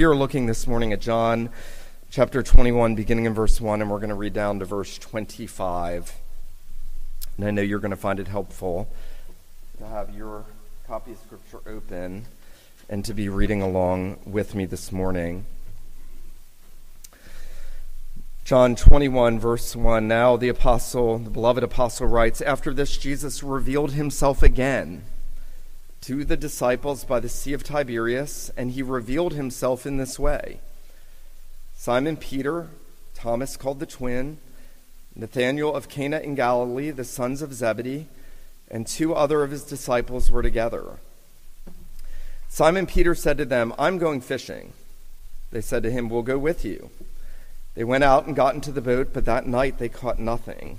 We are looking this morning at John chapter 21, beginning in verse 1, and we're going to read down to verse 25. And I know you're going to find it helpful to have your copy of Scripture open and to be reading along with me this morning. John 21, verse 1. Now the apostle, the beloved apostle, writes After this, Jesus revealed himself again to the disciples by the Sea of Tiberias, and he revealed himself in this way Simon Peter, Thomas called the twin, Nathanael of Cana in Galilee, the sons of Zebedee, and two other of his disciples were together. Simon Peter said to them, I'm going fishing. They said to him, We'll go with you. They went out and got into the boat, but that night they caught nothing.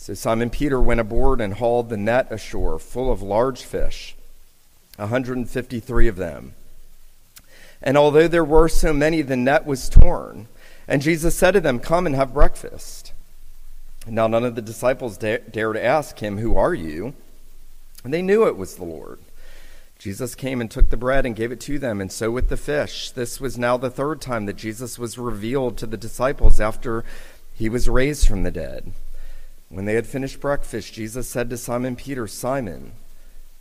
So Simon Peter went aboard and hauled the net ashore full of large fish, 153 of them. And although there were so many, the net was torn. And Jesus said to them, Come and have breakfast. Now none of the disciples dared to ask him, Who are you? And they knew it was the Lord. Jesus came and took the bread and gave it to them, and so with the fish. This was now the third time that Jesus was revealed to the disciples after he was raised from the dead. When they had finished breakfast, Jesus said to Simon Peter, Simon,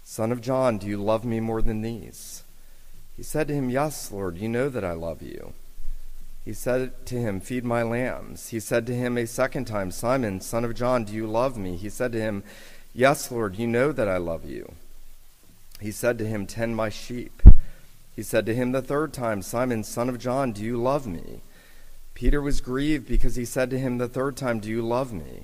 son of John, do you love me more than these? He said to him, Yes, Lord, you know that I love you. He said to him, Feed my lambs. He said to him a second time, Simon, son of John, do you love me? He said to him, Yes, Lord, you know that I love you. He said to him, Tend my sheep. He said to him the third time, Simon, son of John, do you love me? Peter was grieved because he said to him the third time, Do you love me?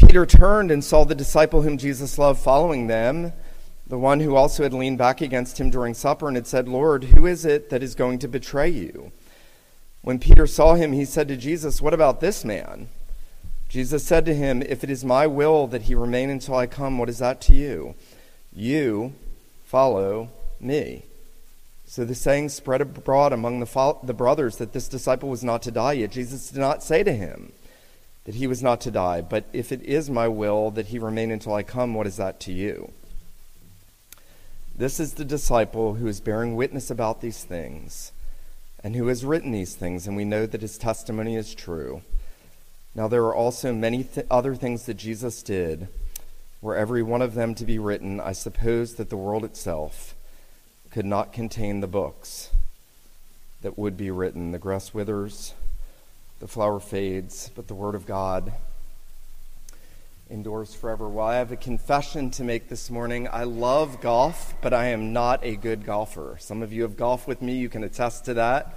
Peter turned and saw the disciple whom Jesus loved following them, the one who also had leaned back against him during supper and had said, Lord, who is it that is going to betray you? When Peter saw him, he said to Jesus, What about this man? Jesus said to him, If it is my will that he remain until I come, what is that to you? You follow me. So the saying spread abroad among the, fo- the brothers that this disciple was not to die yet. Jesus did not say to him, that he was not to die. But if it is my will that he remain until I come, what is that to you? This is the disciple who is bearing witness about these things and who has written these things, and we know that his testimony is true. Now, there are also many th- other things that Jesus did. Were every one of them to be written, I suppose that the world itself could not contain the books that would be written. The grass withers the flower fades, but the Word of God endures forever. Well, I have a confession to make this morning. I love golf, but I am not a good golfer. Some of you have golfed with me, you can attest to that.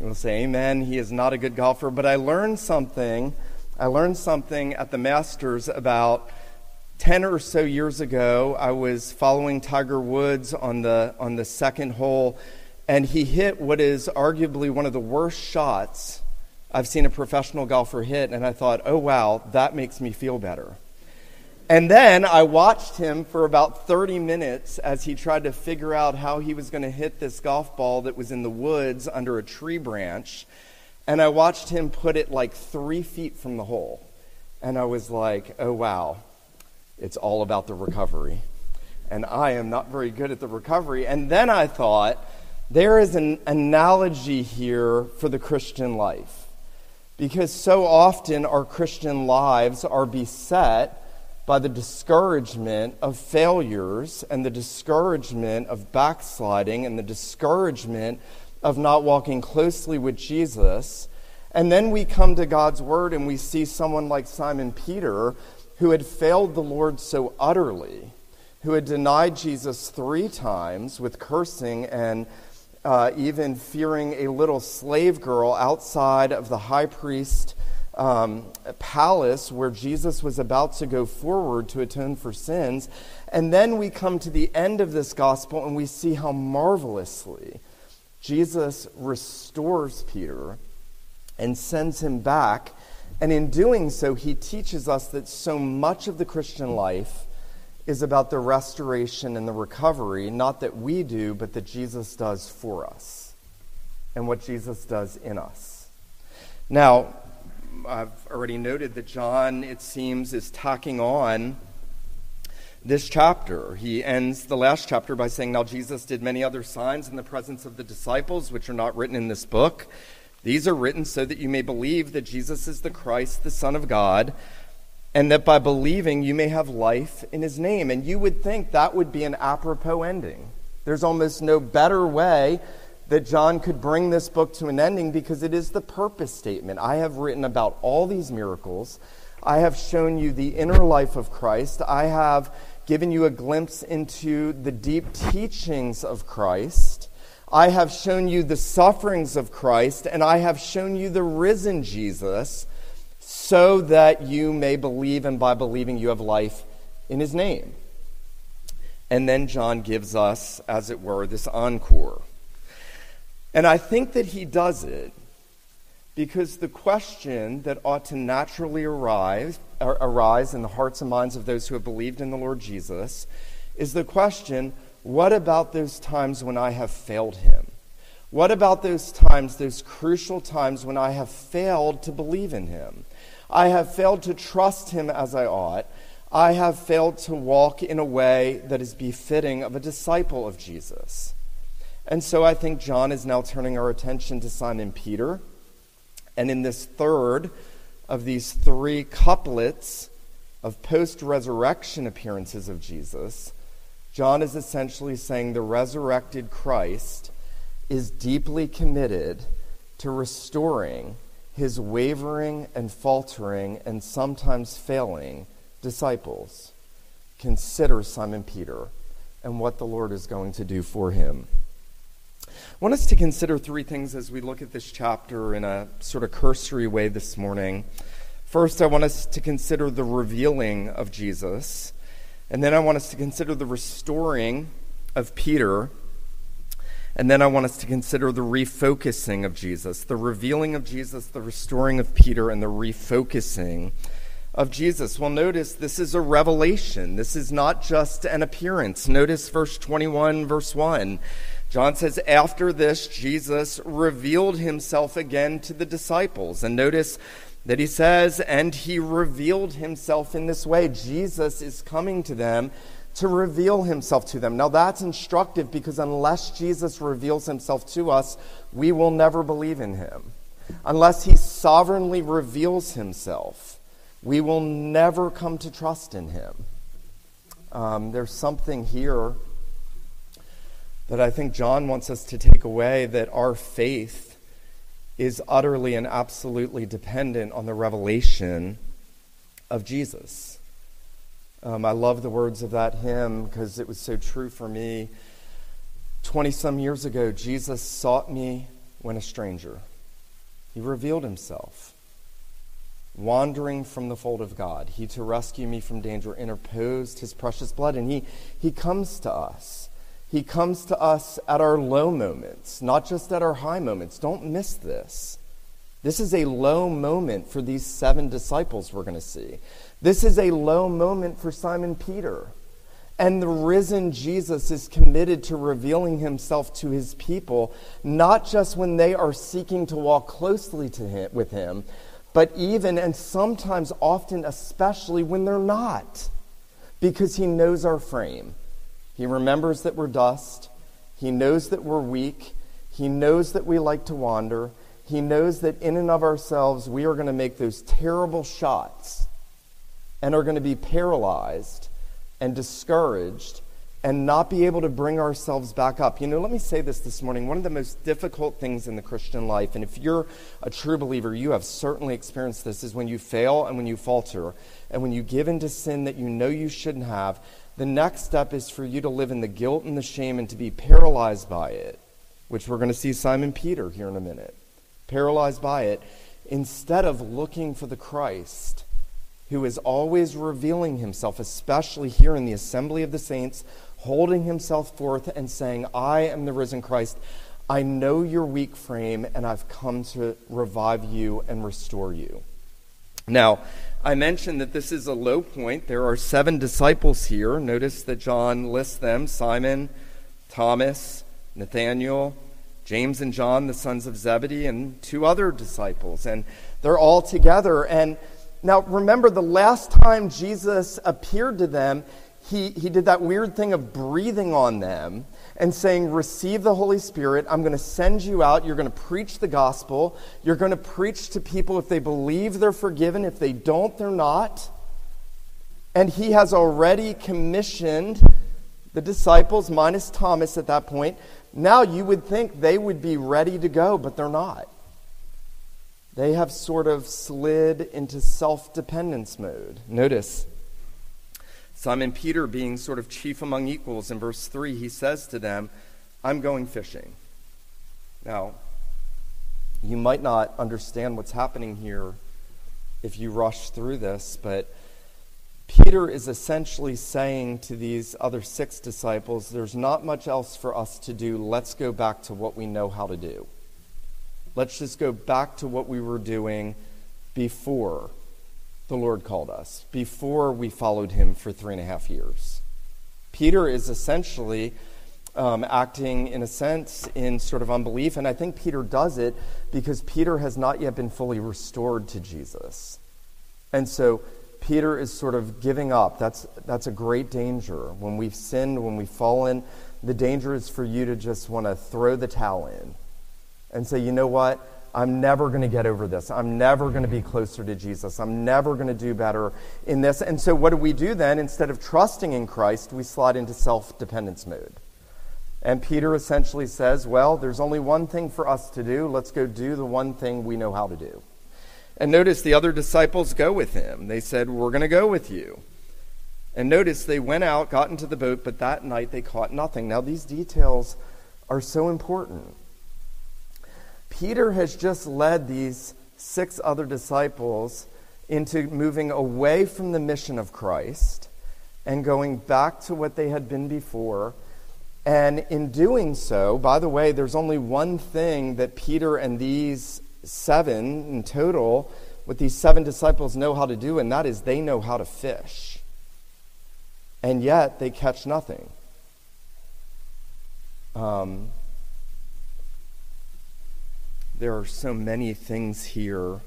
You will say, Amen, he is not a good golfer. But I learned something. I learned something at the Masters about 10 or so years ago. I was following Tiger Woods on the, on the second hole, and he hit what is arguably one of the worst shots I've seen a professional golfer hit, and I thought, oh, wow, that makes me feel better. And then I watched him for about 30 minutes as he tried to figure out how he was going to hit this golf ball that was in the woods under a tree branch. And I watched him put it like three feet from the hole. And I was like, oh, wow, it's all about the recovery. And I am not very good at the recovery. And then I thought, there is an analogy here for the Christian life. Because so often our Christian lives are beset by the discouragement of failures and the discouragement of backsliding and the discouragement of not walking closely with Jesus. And then we come to God's word and we see someone like Simon Peter who had failed the Lord so utterly, who had denied Jesus three times with cursing and uh, even fearing a little slave girl outside of the high priest um, palace where Jesus was about to go forward to atone for sins. And then we come to the end of this gospel and we see how marvelously Jesus restores Peter and sends him back. And in doing so, he teaches us that so much of the Christian life is about the restoration and the recovery, not that we do, but that Jesus does for us and what Jesus does in us. Now, I've already noted that John, it seems, is tacking on this chapter. He ends the last chapter by saying, Now Jesus did many other signs in the presence of the disciples, which are not written in this book. These are written so that you may believe that Jesus is the Christ, the Son of God, and that by believing you may have life in his name. And you would think that would be an apropos ending. There's almost no better way that John could bring this book to an ending because it is the purpose statement. I have written about all these miracles. I have shown you the inner life of Christ. I have given you a glimpse into the deep teachings of Christ. I have shown you the sufferings of Christ, and I have shown you the risen Jesus so that you may believe, and by believing, you have life in his name. And then John gives us, as it were, this encore. And I think that he does it because the question that ought to naturally arise, arise in the hearts and minds of those who have believed in the Lord Jesus is the question what about those times when I have failed him? What about those times, those crucial times when I have failed to believe in him? I have failed to trust him as I ought. I have failed to walk in a way that is befitting of a disciple of Jesus. And so I think John is now turning our attention to Simon Peter. And in this third of these three couplets of post resurrection appearances of Jesus, John is essentially saying the resurrected Christ is deeply committed to restoring his wavering and faltering and sometimes failing disciples. Consider Simon Peter and what the Lord is going to do for him. I want us to consider three things as we look at this chapter in a sort of cursory way this morning. First, I want us to consider the revealing of Jesus. And then I want us to consider the restoring of Peter. And then I want us to consider the refocusing of Jesus, the revealing of Jesus, the restoring of Peter, and the refocusing of Jesus. Well, notice this is a revelation. This is not just an appearance. Notice verse 21, verse 1. John says, After this, Jesus revealed himself again to the disciples. And notice that he says, And he revealed himself in this way. Jesus is coming to them to reveal himself to them. Now, that's instructive because unless Jesus reveals himself to us, we will never believe in him. Unless he sovereignly reveals himself, we will never come to trust in him. Um, there's something here that I think John wants us to take away that our faith is utterly and absolutely dependent on the revelation of Jesus. Um, I love the words of that hymn because it was so true for me. 20 some years ago, Jesus sought me when a stranger. He revealed himself, wandering from the fold of God. He, to rescue me from danger, interposed his precious blood, and he, he comes to us. He comes to us at our low moments, not just at our high moments. Don't miss this. This is a low moment for these seven disciples we're going to see. This is a low moment for Simon Peter. And the risen Jesus is committed to revealing himself to his people, not just when they are seeking to walk closely to him, with him, but even and sometimes, often, especially when they're not, because He knows our frame. He remembers that we're dust, He knows that we're weak, He knows that we like to wander, He knows that in and of ourselves we are going to make those terrible shots and are going to be paralyzed and discouraged and not be able to bring ourselves back up. You know, let me say this this morning. One of the most difficult things in the Christian life, and if you're a true believer, you have certainly experienced this, is when you fail and when you falter and when you give into sin that you know you shouldn't have. The next step is for you to live in the guilt and the shame and to be paralyzed by it, which we're going to see Simon Peter here in a minute. Paralyzed by it, instead of looking for the Christ who is always revealing himself, especially here in the assembly of the saints holding himself forth and saying, I am the risen Christ. I know your weak frame, and I've come to revive you and restore you. Now, I mentioned that this is a low point. There are seven disciples here. Notice that John lists them Simon, Thomas, Nathaniel, James and John, the sons of Zebedee, and two other disciples. And they're all together. And now remember, the last time Jesus appeared to them, he, he did that weird thing of breathing on them and saying, Receive the Holy Spirit. I'm going to send you out. You're going to preach the gospel. You're going to preach to people. If they believe, they're forgiven. If they don't, they're not. And he has already commissioned the disciples, minus Thomas at that point. Now you would think they would be ready to go, but they're not. They have sort of slid into self dependence mode. Notice Simon Peter, being sort of chief among equals, in verse 3, he says to them, I'm going fishing. Now, you might not understand what's happening here if you rush through this, but Peter is essentially saying to these other six disciples, There's not much else for us to do. Let's go back to what we know how to do. Let's just go back to what we were doing before the Lord called us, before we followed him for three and a half years. Peter is essentially um, acting, in a sense, in sort of unbelief, and I think Peter does it because Peter has not yet been fully restored to Jesus. And so Peter is sort of giving up. That's, that's a great danger. When we've sinned, when we've fallen, the danger is for you to just want to throw the towel in and say, you know what? I'm never going to get over this. I'm never going to be closer to Jesus. I'm never going to do better in this. And so, what do we do then? Instead of trusting in Christ, we slide into self dependence mode. And Peter essentially says, Well, there's only one thing for us to do. Let's go do the one thing we know how to do. And notice the other disciples go with him. They said, We're going to go with you. And notice they went out, got into the boat, but that night they caught nothing. Now, these details are so important. Peter has just led these six other disciples into moving away from the mission of Christ and going back to what they had been before. And in doing so, by the way, there's only one thing that Peter and these seven in total, what these seven disciples know how to do, and that is they know how to fish. And yet they catch nothing. Um, there are so many things here.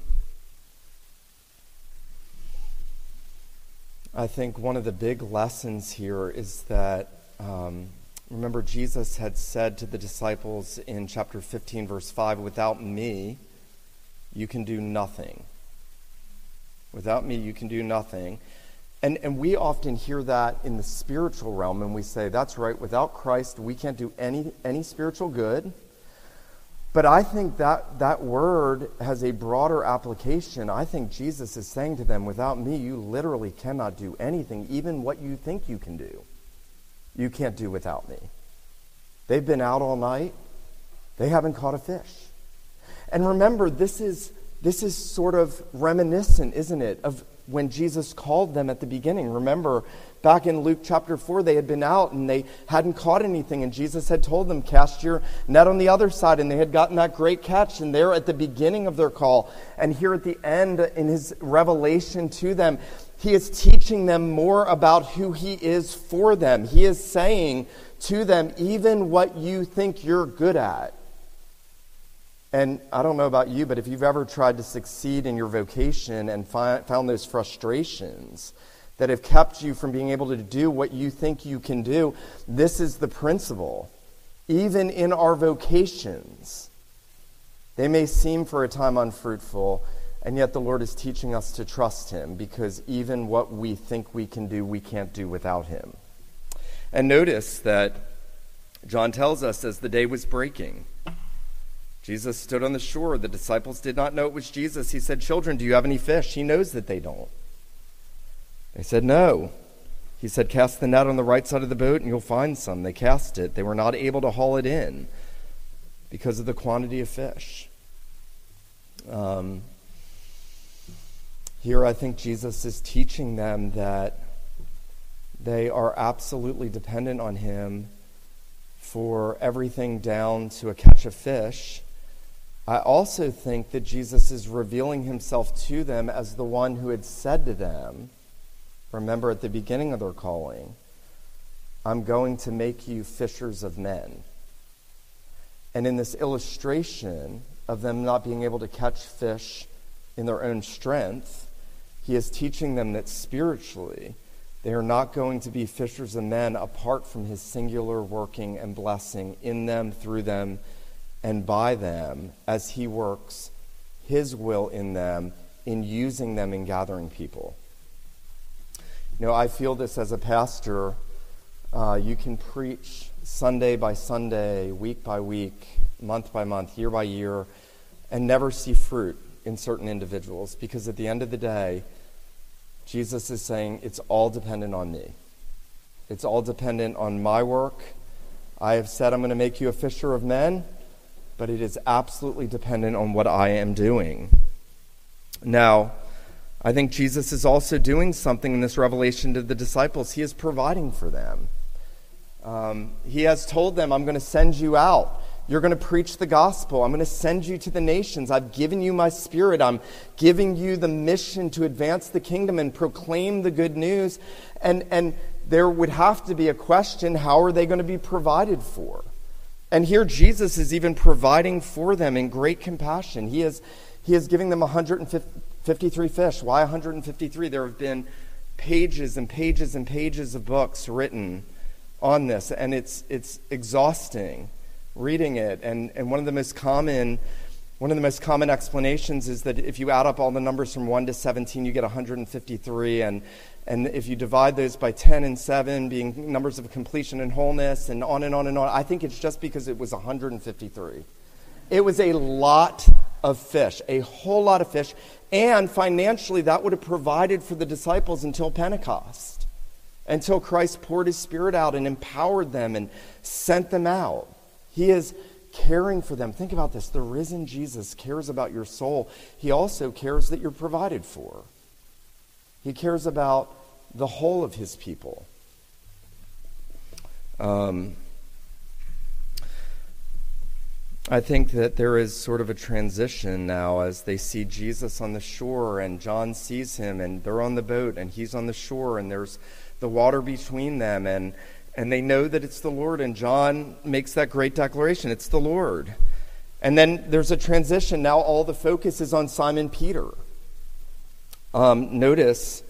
I think one of the big lessons here is that, um, remember, Jesus had said to the disciples in chapter 15, verse 5, Without me, you can do nothing. Without me, you can do nothing. And, and we often hear that in the spiritual realm, and we say, That's right, without Christ, we can't do any, any spiritual good. But I think that that word has a broader application. I think Jesus is saying to them, without me, you literally cannot do anything, even what you think you can do. You can't do without me. They've been out all night, they haven't caught a fish. And remember, this is, this is sort of reminiscent, isn't it, of when Jesus called them at the beginning. Remember, back in Luke chapter 4, they had been out and they hadn't caught anything, and Jesus had told them, Cast your net on the other side, and they had gotten that great catch, and they're at the beginning of their call. And here at the end, in his revelation to them, he is teaching them more about who he is for them. He is saying to them, even what you think you're good at, And I don't know about you, but if you've ever tried to succeed in your vocation and fi- found those frustrations that have kept you from being able to do what you think you can do, this is the principle. Even in our vocations, they may seem for a time unfruitful, and yet the Lord is teaching us to trust Him because even what we think we can do, we can't do without Him. And notice that John tells us as the day was breaking, Jesus stood on the shore. The disciples did not know it was Jesus. He said, Children, do you have any fish? He knows that they don't. They said, No. He said, Cast the net on the right side of the boat and you'll find some. They cast it. They were not able to haul it in because of the quantity of fish. Um, here, I think Jesus is teaching them that they are absolutely dependent on Him for everything down to a catch of fish. I also think that Jesus is revealing himself to them as the one who had said to them, remember at the beginning of their calling, I'm going to make you fishers of men. And in this illustration of them not being able to catch fish in their own strength, he is teaching them that spiritually, they are not going to be fishers of men apart from his singular working and blessing in them, through them, and by them as he works his will in them in using them in gathering people. You know, I feel this as a pastor. Uh, you can preach Sunday by Sunday, week by week, month by month, year by year, and never see fruit in certain individuals because at the end of the day, Jesus is saying it's all dependent on me. It's all dependent on my work. I have said I'm going to make you a fisher of men, but it is absolutely dependent on what I am doing. Now, I think Jesus is also doing something in this revelation to the disciples. He is providing for them. Um, he has told them, I'm going to send you out. You're going to preach the gospel. I'm going to send you to the nations. I've given you my spirit. I'm giving you the mission to advance the kingdom and proclaim the good news. And, and there would have to be a question how are they going to be provided for? And here Jesus is even providing for them in great compassion. He is, he is giving them 153 fish. Why 153? There have been pages and pages and pages of books written on this, and it's, it's exhausting reading it. And, and one of the most common one of the most common explanations is that if you add up all the numbers from 1 to 17, you get 153. And, and if you divide those by 10 and 7, being numbers of completion and wholeness, and on and on and on, I think it's just because it was 153. It was a lot of fish, a whole lot of fish. And financially, that would have provided for the disciples until Pentecost, until Christ poured his Spirit out and empowered them and sent them out. He is caring for them. Think about this the risen Jesus cares about your soul, He also cares that you're provided for. He cares about the whole of His people. Um, I think that there is sort of a transition now as they see Jesus on the shore and John sees him and they're on the boat and he's on the shore and there's the water between them and and they know that it's the Lord. And John makes that great declaration it's the Lord. And then there's a transition. Now all the focus is on Simon Peter. Um, notice,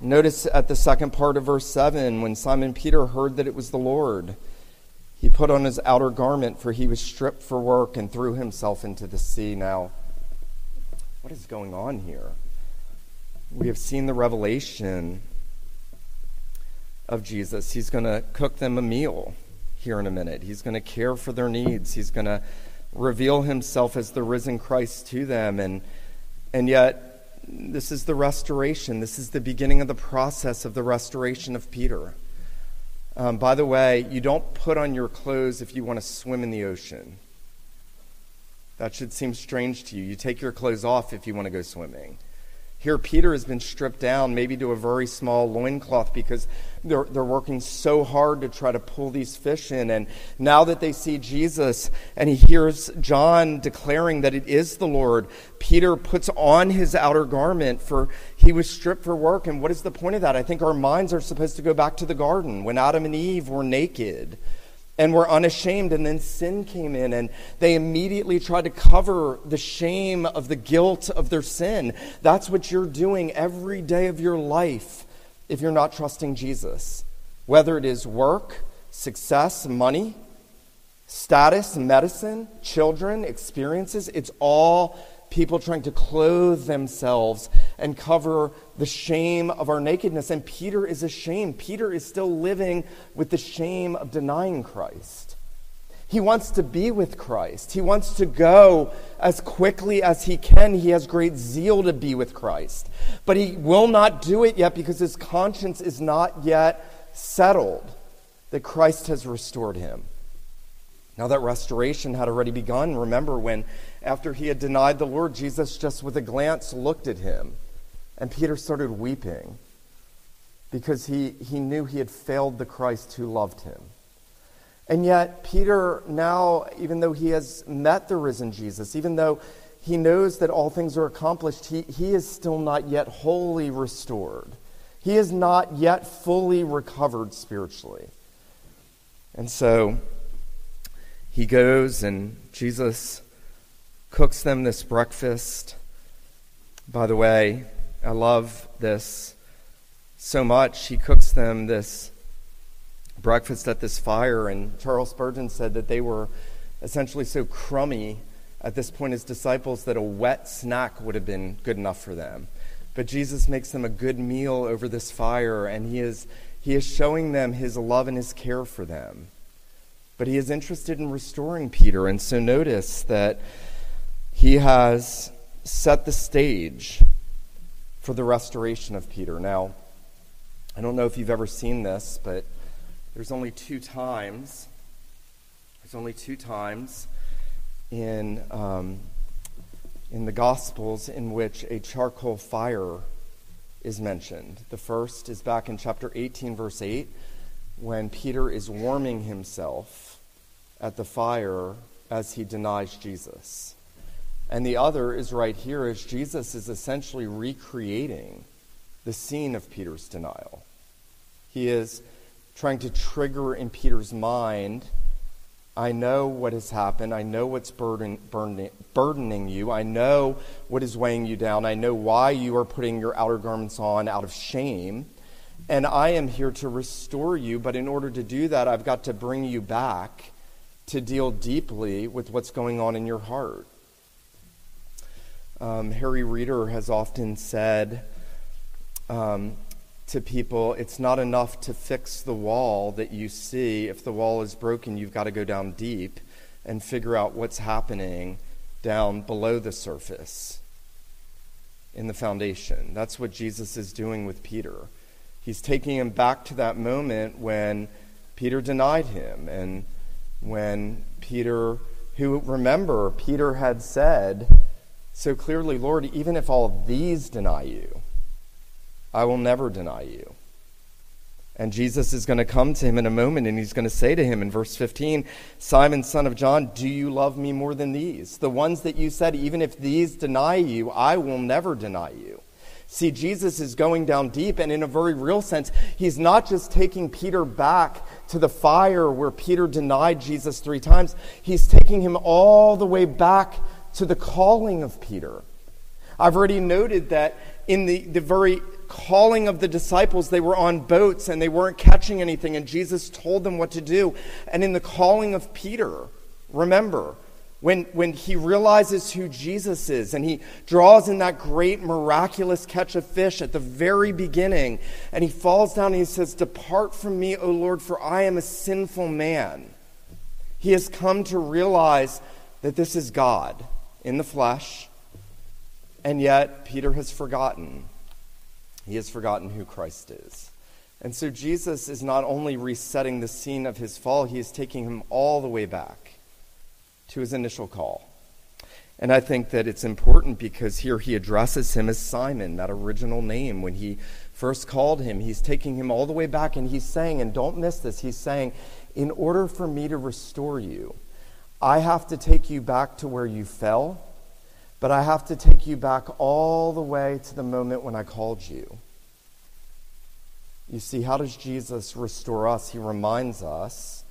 notice at the second part of verse 7 when Simon Peter heard that it was the Lord, he put on his outer garment, for he was stripped for work, and threw himself into the sea. Now, what is going on here? We have seen the revelation of Jesus. He's going to cook them a meal here in a minute. He's going to care for their needs. He's going to reveal himself as the risen Christ to them. And, and yet, this is the restoration. This is the beginning of the process of the restoration of Peter. Um, by the way, you don't put on your clothes if you want to swim in the ocean. That should seem strange to you. You take your clothes off if you want to go swimming. Here, Peter has been stripped down, maybe to a very small loincloth, because they're, they're working so hard to try to pull these fish in. And now that they see Jesus and he hears John declaring that it is the Lord, Peter puts on his outer garment, for he was stripped for work. And what is the point of that? I think our minds are supposed to go back to the garden when Adam and Eve were naked and were unashamed. And then sin came in, and they immediately tried to cover the shame of the guilt of their sin. That's what you're doing every day of your life if you're not trusting Jesus. Whether it is work, success, money, status, medicine, children, experiences, it's all people trying to clothe themselves and cover the shame of our nakedness. And Peter is ashamed. Peter is still living with the shame of denying Christ. He wants to be with Christ. He wants to go as quickly as he can. He has great zeal to be with Christ. But he will not do it yet because his conscience is not yet settled that Christ has restored him. Now, that restoration had already begun. Remember when, after he had denied the Lord, Jesus just with a glance looked at him, and Peter started weeping because he, he knew he had failed the Christ who loved him. And yet, Peter, now, even though he has met the risen Jesus, even though he knows that all things are accomplished, he, he is still not yet wholly restored. He is not yet fully recovered spiritually. And so, he goes and Jesus cooks them this breakfast. By the way, I love this so much. He cooks them this breakfast at this fire, and Charles Spurgeon said that they were essentially so crummy at this point as disciples that a wet snack would have been good enough for them. But Jesus makes them a good meal over this fire, and he is, he is showing them his love and his care for them. But he is interested in restoring Peter. And so notice that he has set the stage for the restoration of Peter. Now, I don't know if you've ever seen this, but there's only two times. There's only two times in um, in the Gospels in which a charcoal fire is mentioned. The first is back in chapter 18, verse 8, when Peter is warming himself at the fire as he denies Jesus. And the other is right here as Jesus is essentially recreating the scene of Peter's denial. He is trying to trigger in Peter's mind I know what has happened. I know what's burden, burden, burdening you. I know what is weighing you down. I know why you are putting your outer garments on out of shame. And I am here to restore you. But in order to do that, I've got to bring you back to deal deeply with what's going on in your heart. Um, Harry Reeder has often said um, to people, it's not enough to fix the wall that you see. If the wall is broken, you've got to go down deep and figure out what's happening down below the surface in the foundation. That's what Jesus is doing with Peter. He's taking him back to that moment when Peter denied him and when Peter, who remember, Peter had said so clearly, Lord, even if all these deny you, I will never deny you. And Jesus is going to come to him in a moment and he's going to say to him in verse 15, Simon, son of John, do you love me more than these? The ones that you said, even if these deny you, I will never deny you. See, Jesus is going down deep, and in a very real sense, he's not just taking Peter back to the fire where Peter denied Jesus three times, he's taking him all the way back to the calling of Peter. I've already noted that in the, the very calling of the disciples, they were on boats and they weren't catching anything, and Jesus told them what to do. And in the calling of Peter, remember, when, when he realizes who Jesus is and he draws in that great miraculous catch of fish at the very beginning, and he falls down and he says, Depart from me, O Lord, for I am a sinful man. He has come to realize that this is God in the flesh, and yet Peter has forgotten. He has forgotten who Christ is. And so Jesus is not only resetting the scene of his fall, he is taking him all the way back to his initial call. And I think that it's important because here he addresses him as Simon, that original name. When he first called him, he's taking him all the way back and he's saying, and don't miss this, he's saying, in order for me to restore you, I have to take you back to where you fell, but I have to take you back all the way to the moment when I called you. You see, how does Jesus restore us? He reminds us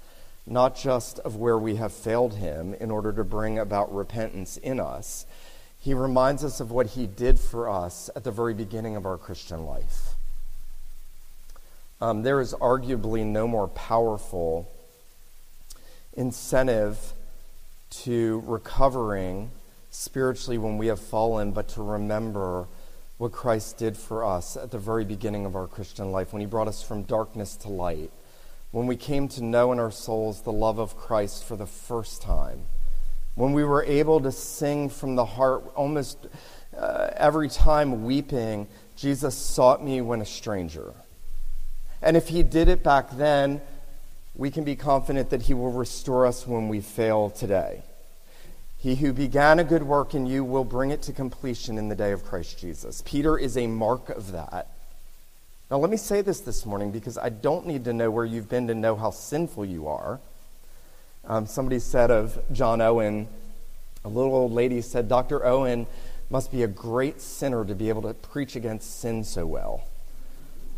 not just of where we have failed him in order to bring about repentance in us. He reminds us of what he did for us at the very beginning of our Christian life. Um, there is arguably no more powerful incentive to recovering spiritually when we have fallen, but to remember what Christ did for us at the very beginning of our Christian life, when he brought us from darkness to light, when we came to know in our souls the love of Christ for the first time, when we were able to sing from the heart almost uh, every time weeping, Jesus sought me when a stranger. And if he did it back then, we can be confident that he will restore us when we fail today. He who began a good work in you will bring it to completion in the day of Christ Jesus. Peter is a mark of that. Now, let me say this this morning because I don't need to know where you've been to know how sinful you are. Um, somebody said of John Owen, a little old lady said, Dr. Owen must be a great sinner to be able to preach against sin so well.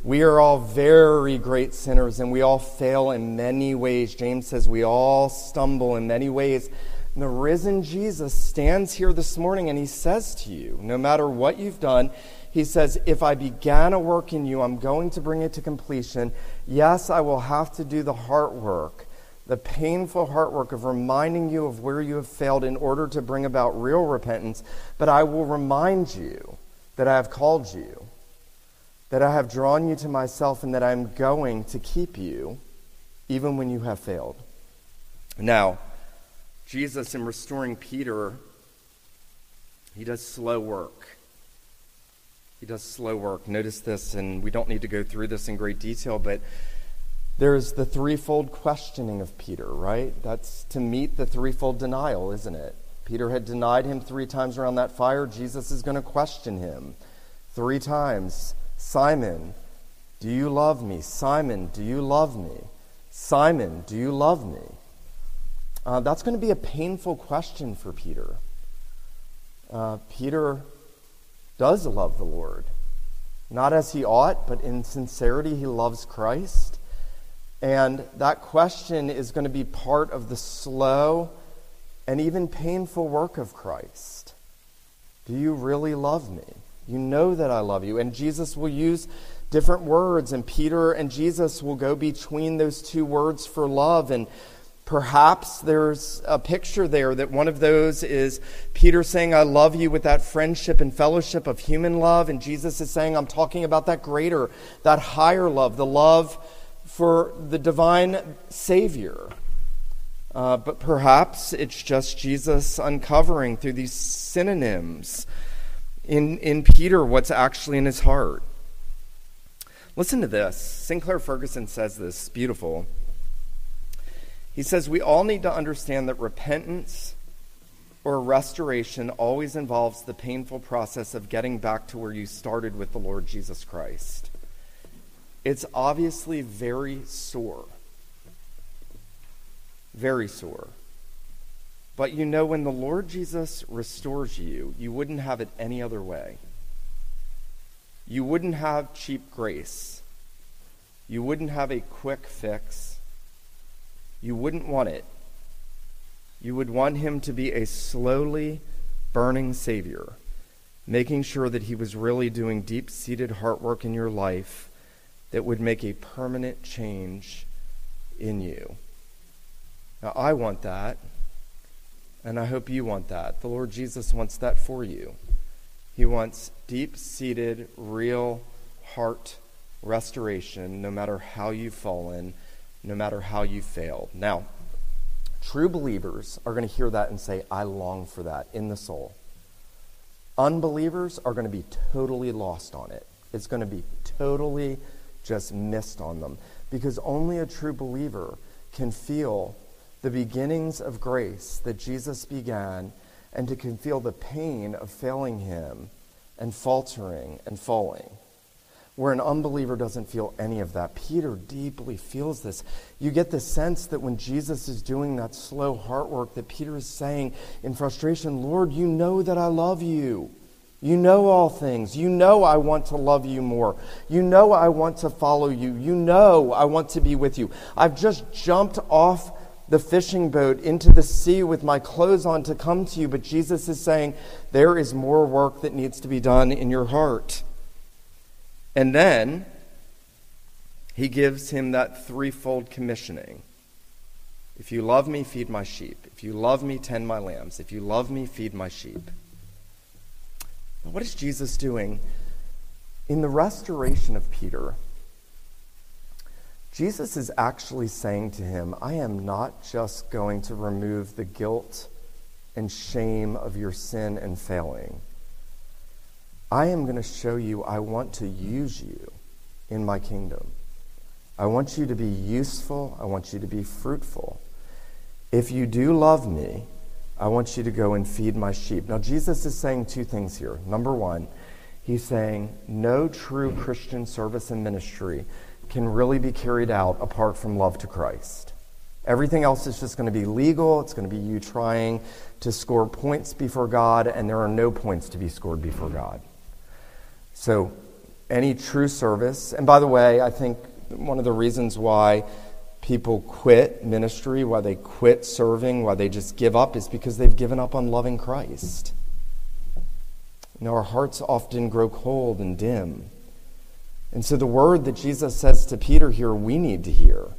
We are all very great sinners and we all fail in many ways. James says we all stumble in many ways. And the risen Jesus stands here this morning and he says to you, no matter what you've done, he says, If I began a work in you, I'm going to bring it to completion. Yes, I will have to do the heart work, the painful heart work of reminding you of where you have failed in order to bring about real repentance. But I will remind you that I have called you, that I have drawn you to myself, and that I'm going to keep you even when you have failed. Now, Jesus, in restoring Peter, he does slow work. He does slow work. Notice this, and we don't need to go through this in great detail, but there's the threefold questioning of Peter, right? That's to meet the threefold denial, isn't it? Peter had denied him three times around that fire. Jesus is going to question him three times. Simon, do you love me? Simon, do you love me? Simon, do you love me? Uh, that's going to be a painful question for Peter. Uh, Peter does love the Lord. Not as he ought, but in sincerity, he loves Christ. And that question is going to be part of the slow and even painful work of Christ. Do you really love me? You know that I love you. And Jesus will use different words, and Peter and Jesus will go between those two words for love. And Perhaps there's a picture there that one of those is Peter saying, I love you with that friendship and fellowship of human love. And Jesus is saying, I'm talking about that greater, that higher love, the love for the divine Savior. Uh, but perhaps it's just Jesus uncovering through these synonyms in, in Peter what's actually in his heart. Listen to this. Sinclair Ferguson says this beautiful. He says we all need to understand that repentance or restoration always involves the painful process of getting back to where you started with the Lord Jesus Christ. It's obviously very sore. Very sore. But you know, when the Lord Jesus restores you, you wouldn't have it any other way. You wouldn't have cheap grace. You wouldn't have a quick fix you wouldn't want it. You would want him to be a slowly burning Savior, making sure that he was really doing deep seated heart work in your life that would make a permanent change in you. Now, I want that, and I hope you want that. The Lord Jesus wants that for you. He wants deep seated, real heart restoration, no matter how you've fallen no matter how you failed. Now, true believers are going to hear that and say, I long for that in the soul. Unbelievers are going to be totally lost on it. It's going to be totally just missed on them because only a true believer can feel the beginnings of grace that Jesus began and to can feel the pain of failing him and faltering and falling where an unbeliever doesn't feel any of that. Peter deeply feels this. You get the sense that when Jesus is doing that slow heart work, that Peter is saying in frustration, Lord, you know that I love you. You know all things. You know I want to love you more. You know I want to follow you. You know I want to be with you. I've just jumped off the fishing boat into the sea with my clothes on to come to you. But Jesus is saying, there is more work that needs to be done in your heart. And then he gives him that threefold commissioning. If you love me, feed my sheep. If you love me, tend my lambs. If you love me, feed my sheep. What is Jesus doing? In the restoration of Peter, Jesus is actually saying to him, I am not just going to remove the guilt and shame of your sin and failing. I am going to show you I want to use you in my kingdom. I want you to be useful. I want you to be fruitful. If you do love me, I want you to go and feed my sheep. Now, Jesus is saying two things here. Number one, he's saying no true Christian service and ministry can really be carried out apart from love to Christ. Everything else is just going to be legal. It's going to be you trying to score points before God, and there are no points to be scored before God. So, any true service, and by the way, I think one of the reasons why people quit ministry, why they quit serving, why they just give up, is because they've given up on loving Christ. You know, our hearts often grow cold and dim. And so, the word that Jesus says to Peter here, we need to hear.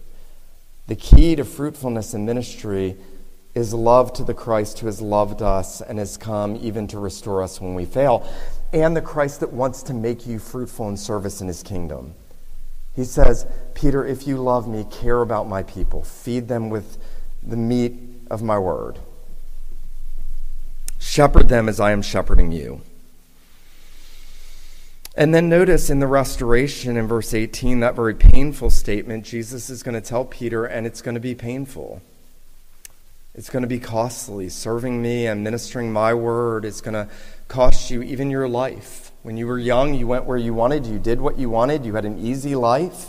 The key to fruitfulness in ministry is love to the Christ who has loved us and has come even to restore us when we fail, and the Christ that wants to make you fruitful in service in his kingdom. He says, Peter, if you love me, care about my people, feed them with the meat of my word. Shepherd them as I am shepherding you. And then notice in the restoration in verse 18, that very painful statement, Jesus is going to tell Peter, and it's going to be painful. It's going to be costly. Serving me and ministering my word is going to cost you even your life. When you were young, you went where you wanted, you did what you wanted, you had an easy life.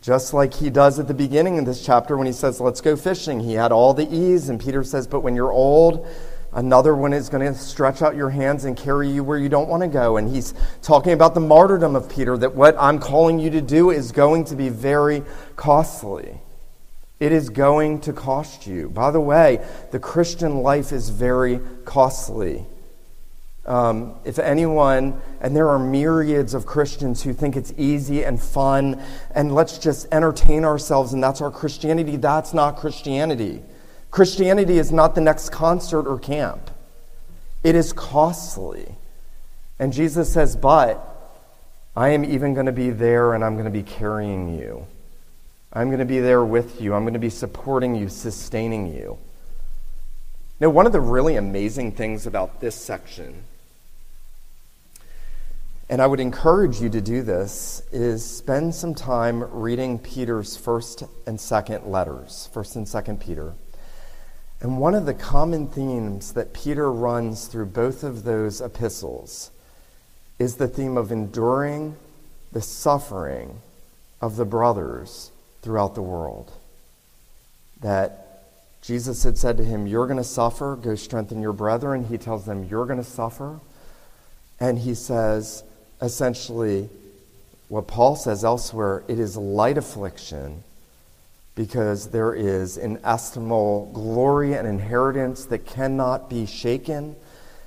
Just like he does at the beginning of this chapter when he says, Let's go fishing. He had all the ease, and Peter says, But when you're old, another one is going to stretch out your hands and carry you where you don't want to go. And he's talking about the martyrdom of Peter, that what I'm calling you to do is going to be very costly. It is going to cost you. By the way, the Christian life is very costly. Um, if anyone, and there are myriads of Christians who think it's easy and fun, and let's just entertain ourselves, and that's our Christianity, that's not Christianity. Christianity is not the next concert or camp, it is costly. And Jesus says, But I am even going to be there and I'm going to be carrying you. I'm going to be there with you. I'm going to be supporting you, sustaining you. Now, one of the really amazing things about this section and I would encourage you to do this, is spend some time reading Peter's first and second letters, first and second Peter. And one of the common themes that Peter runs through both of those epistles is the theme of enduring the suffering of the brothers throughout the world. That Jesus had said to him, You're going to suffer, go strengthen your brethren. He tells them, You're going to suffer. And he says, essentially what Paul says elsewhere it is light affliction because there is inestimable glory and inheritance that cannot be shaken,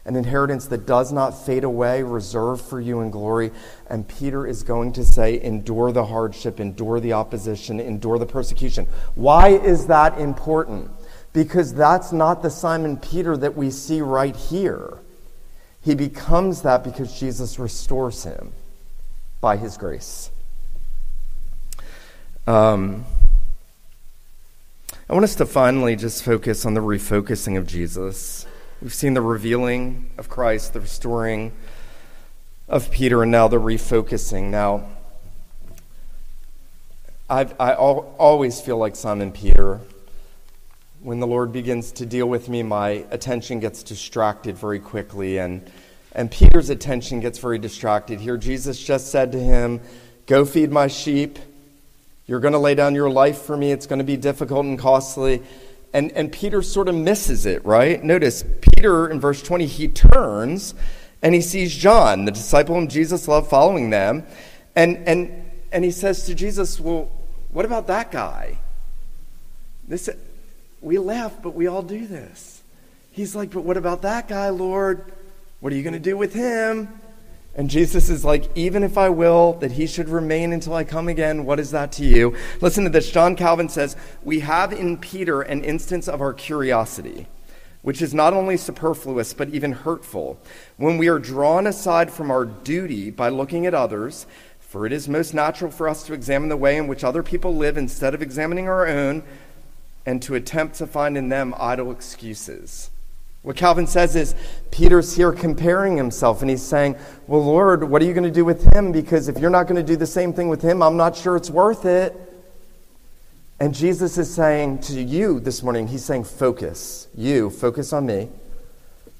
an inheritance that does not fade away, reserved for you in glory. And Peter is going to say, endure the hardship, endure the opposition, endure the persecution. Why is that important? Because that's not the Simon Peter that we see right here. He becomes that because Jesus restores him by his grace. Um, I want us to finally just focus on the refocusing of Jesus. We've seen the revealing of Christ, the restoring of Peter, and now the refocusing. Now, I've, I always feel like Simon Peter when the Lord begins to deal with me, my attention gets distracted very quickly, and, and Peter's attention gets very distracted. Here, Jesus just said to him, Go feed my sheep. You're going to lay down your life for me. It's going to be difficult and costly. And, and Peter sort of misses it, right? Notice, Peter in verse 20, he turns and he sees John, the disciple whom Jesus loved, following them. And, and, and he says to Jesus, Well, what about that guy? This, we laugh, but we all do this. He's like, But what about that guy, Lord? What are you going to do with him? And Jesus is like, even if I will that he should remain until I come again, what is that to you? Listen to this. John Calvin says, We have in Peter an instance of our curiosity, which is not only superfluous, but even hurtful. When we are drawn aside from our duty by looking at others, for it is most natural for us to examine the way in which other people live instead of examining our own, and to attempt to find in them idle excuses. What Calvin says is Peter's here comparing himself, and he's saying, Well, Lord, what are you going to do with him? Because if you're not going to do the same thing with him, I'm not sure it's worth it. And Jesus is saying to you this morning, He's saying, Focus. You, focus on me.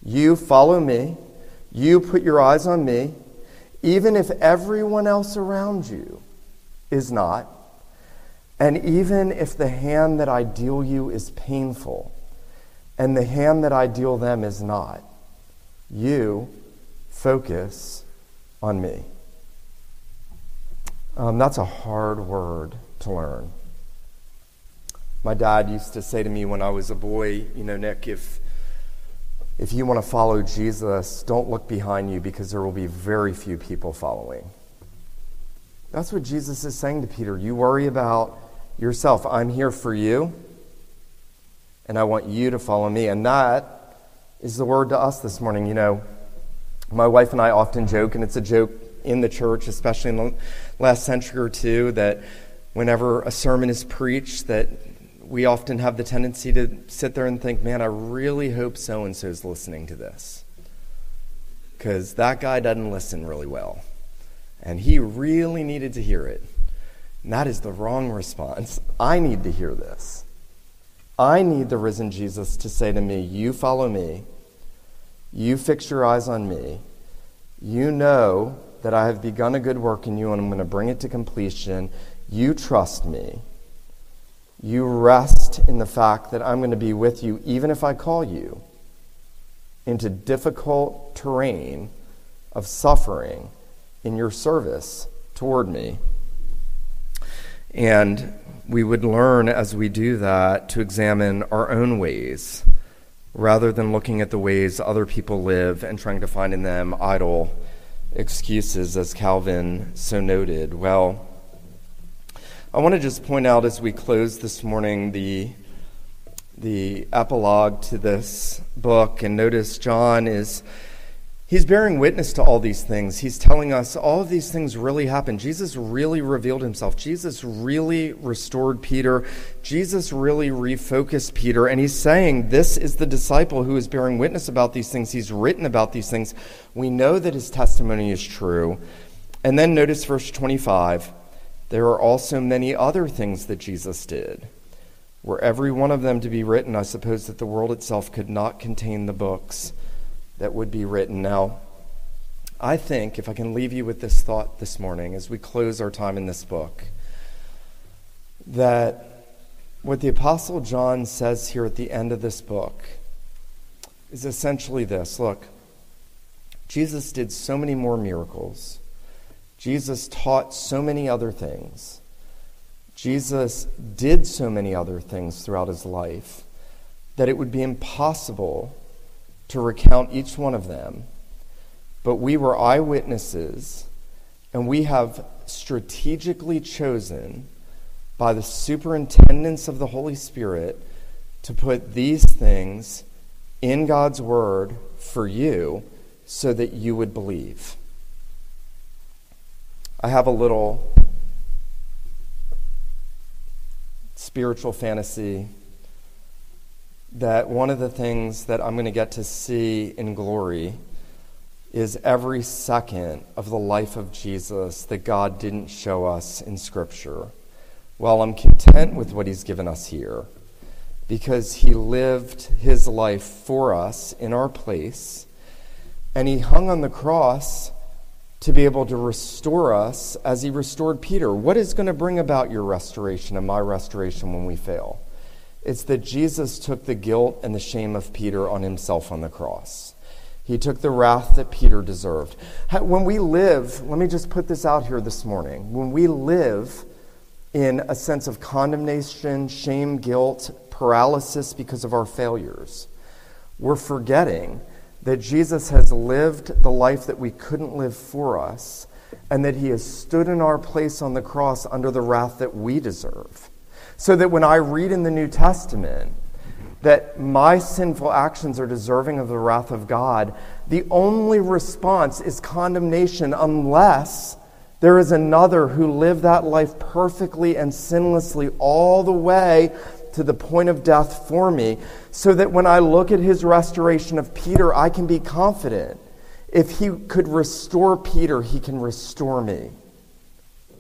You, follow me. You, put your eyes on me. Even if everyone else around you is not, and even if the hand that I deal you is painful, and the hand that I deal them is not. You focus on me. Um, that's a hard word to learn. My dad used to say to me when I was a boy, you know, Nick, if if you want to follow Jesus, don't look behind you because there will be very few people following. That's what Jesus is saying to Peter. You worry about yourself. I'm here for you and I want you to follow me. And that is the word to us this morning. You know, my wife and I often joke, and it's a joke in the church, especially in the last century or two, that whenever a sermon is preached, that we often have the tendency to sit there and think, man, I really hope so and so is listening to this. Because that guy doesn't listen really well. And he really needed to hear it. And that is the wrong response. I need to hear this. I need the risen Jesus to say to me, You follow me. You fix your eyes on me. You know that I have begun a good work in you and I'm going to bring it to completion. You trust me. You rest in the fact that I'm going to be with you even if I call you into difficult terrain of suffering in your service toward me. And we would learn as we do that to examine our own ways rather than looking at the ways other people live and trying to find in them idle excuses, as Calvin so noted. Well, I want to just point out as we close this morning the, the epilogue to this book, and notice John is He's bearing witness to all these things. He's telling us all of these things really happened. Jesus really revealed himself. Jesus really restored Peter. Jesus really refocused Peter. And he's saying, This is the disciple who is bearing witness about these things. He's written about these things. We know that his testimony is true. And then notice verse 25 there are also many other things that Jesus did. Were every one of them to be written, I suppose that the world itself could not contain the books that would be written. Now, I think, if I can leave you with this thought this morning as we close our time in this book, that what the Apostle John says here at the end of this book is essentially this look, Jesus did so many more miracles, Jesus taught so many other things. Jesus did so many other things throughout his life that it would be impossible to recount each one of them, but we were eyewitnesses, and we have strategically chosen by the superintendence of the Holy Spirit to put these things in God's Word for you so that you would believe. I have a little spiritual fantasy that one of the things that I'm going to get to see in glory is every second of the life of Jesus that God didn't show us in Scripture. While I'm content with what He's given us here, because He lived His life for us in our place, and He hung on the cross to be able to restore us as He restored Peter. What is going to bring about your restoration and my restoration when we fail? It's that Jesus took the guilt and the shame of Peter on himself on the cross. He took the wrath that Peter deserved. When we live, let me just put this out here this morning. When we live in a sense of condemnation, shame, guilt, paralysis because of our failures. We're forgetting that Jesus has lived the life that we couldn't live for us, and that he has stood in our place on the cross under the wrath that we deserve. So that when I read in the New Testament that my sinful actions are deserving of the wrath of God, the only response is condemnation unless there is another who lived that life perfectly and sinlessly all the way to the point of death for me, so that when I look at his restoration of Peter, I can be confident. If he could restore Peter, he can restore me.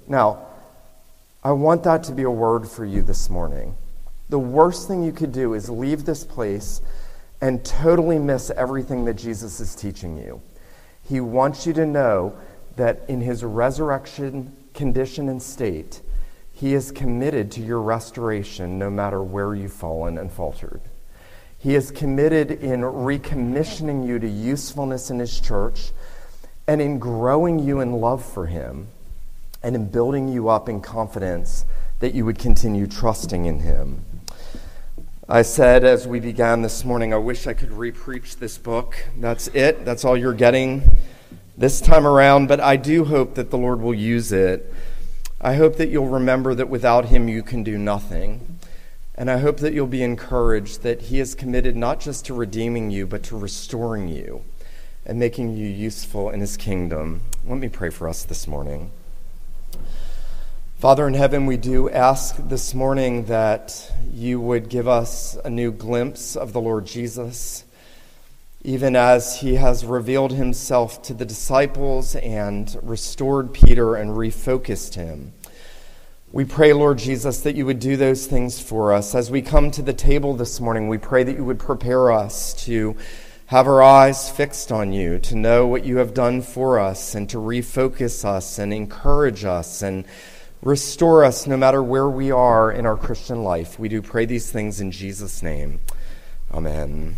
Now, I want that to be a word for you this morning. The worst thing you could do is leave this place and totally miss everything that Jesus is teaching you. He wants you to know that in his resurrection condition and state, he is committed to your restoration no matter where you've fallen and faltered. He is committed in recommissioning you to usefulness in His church and in growing you in love for Him and in building you up in confidence that you would continue trusting in Him. I said as we began this morning, I wish I could repreach this book. That's it. That's all you're getting this time around, but I do hope that the Lord will use it I hope that you'll remember that without him you can do nothing. And I hope that you'll be encouraged that he is committed not just to redeeming you, but to restoring you and making you useful in his kingdom. Let me pray for us this morning. Father in heaven, we do ask this morning that you would give us a new glimpse of the Lord Jesus, even as he has revealed himself to the disciples and restored Peter and refocused him. We pray, Lord Jesus, that you would do those things for us. As we come to the table this morning, we pray that you would prepare us to have our eyes fixed on you, to know what you have done for us, and to refocus us and encourage us and restore us no matter where we are in our Christian life. We do pray these things in Jesus' name. Amen.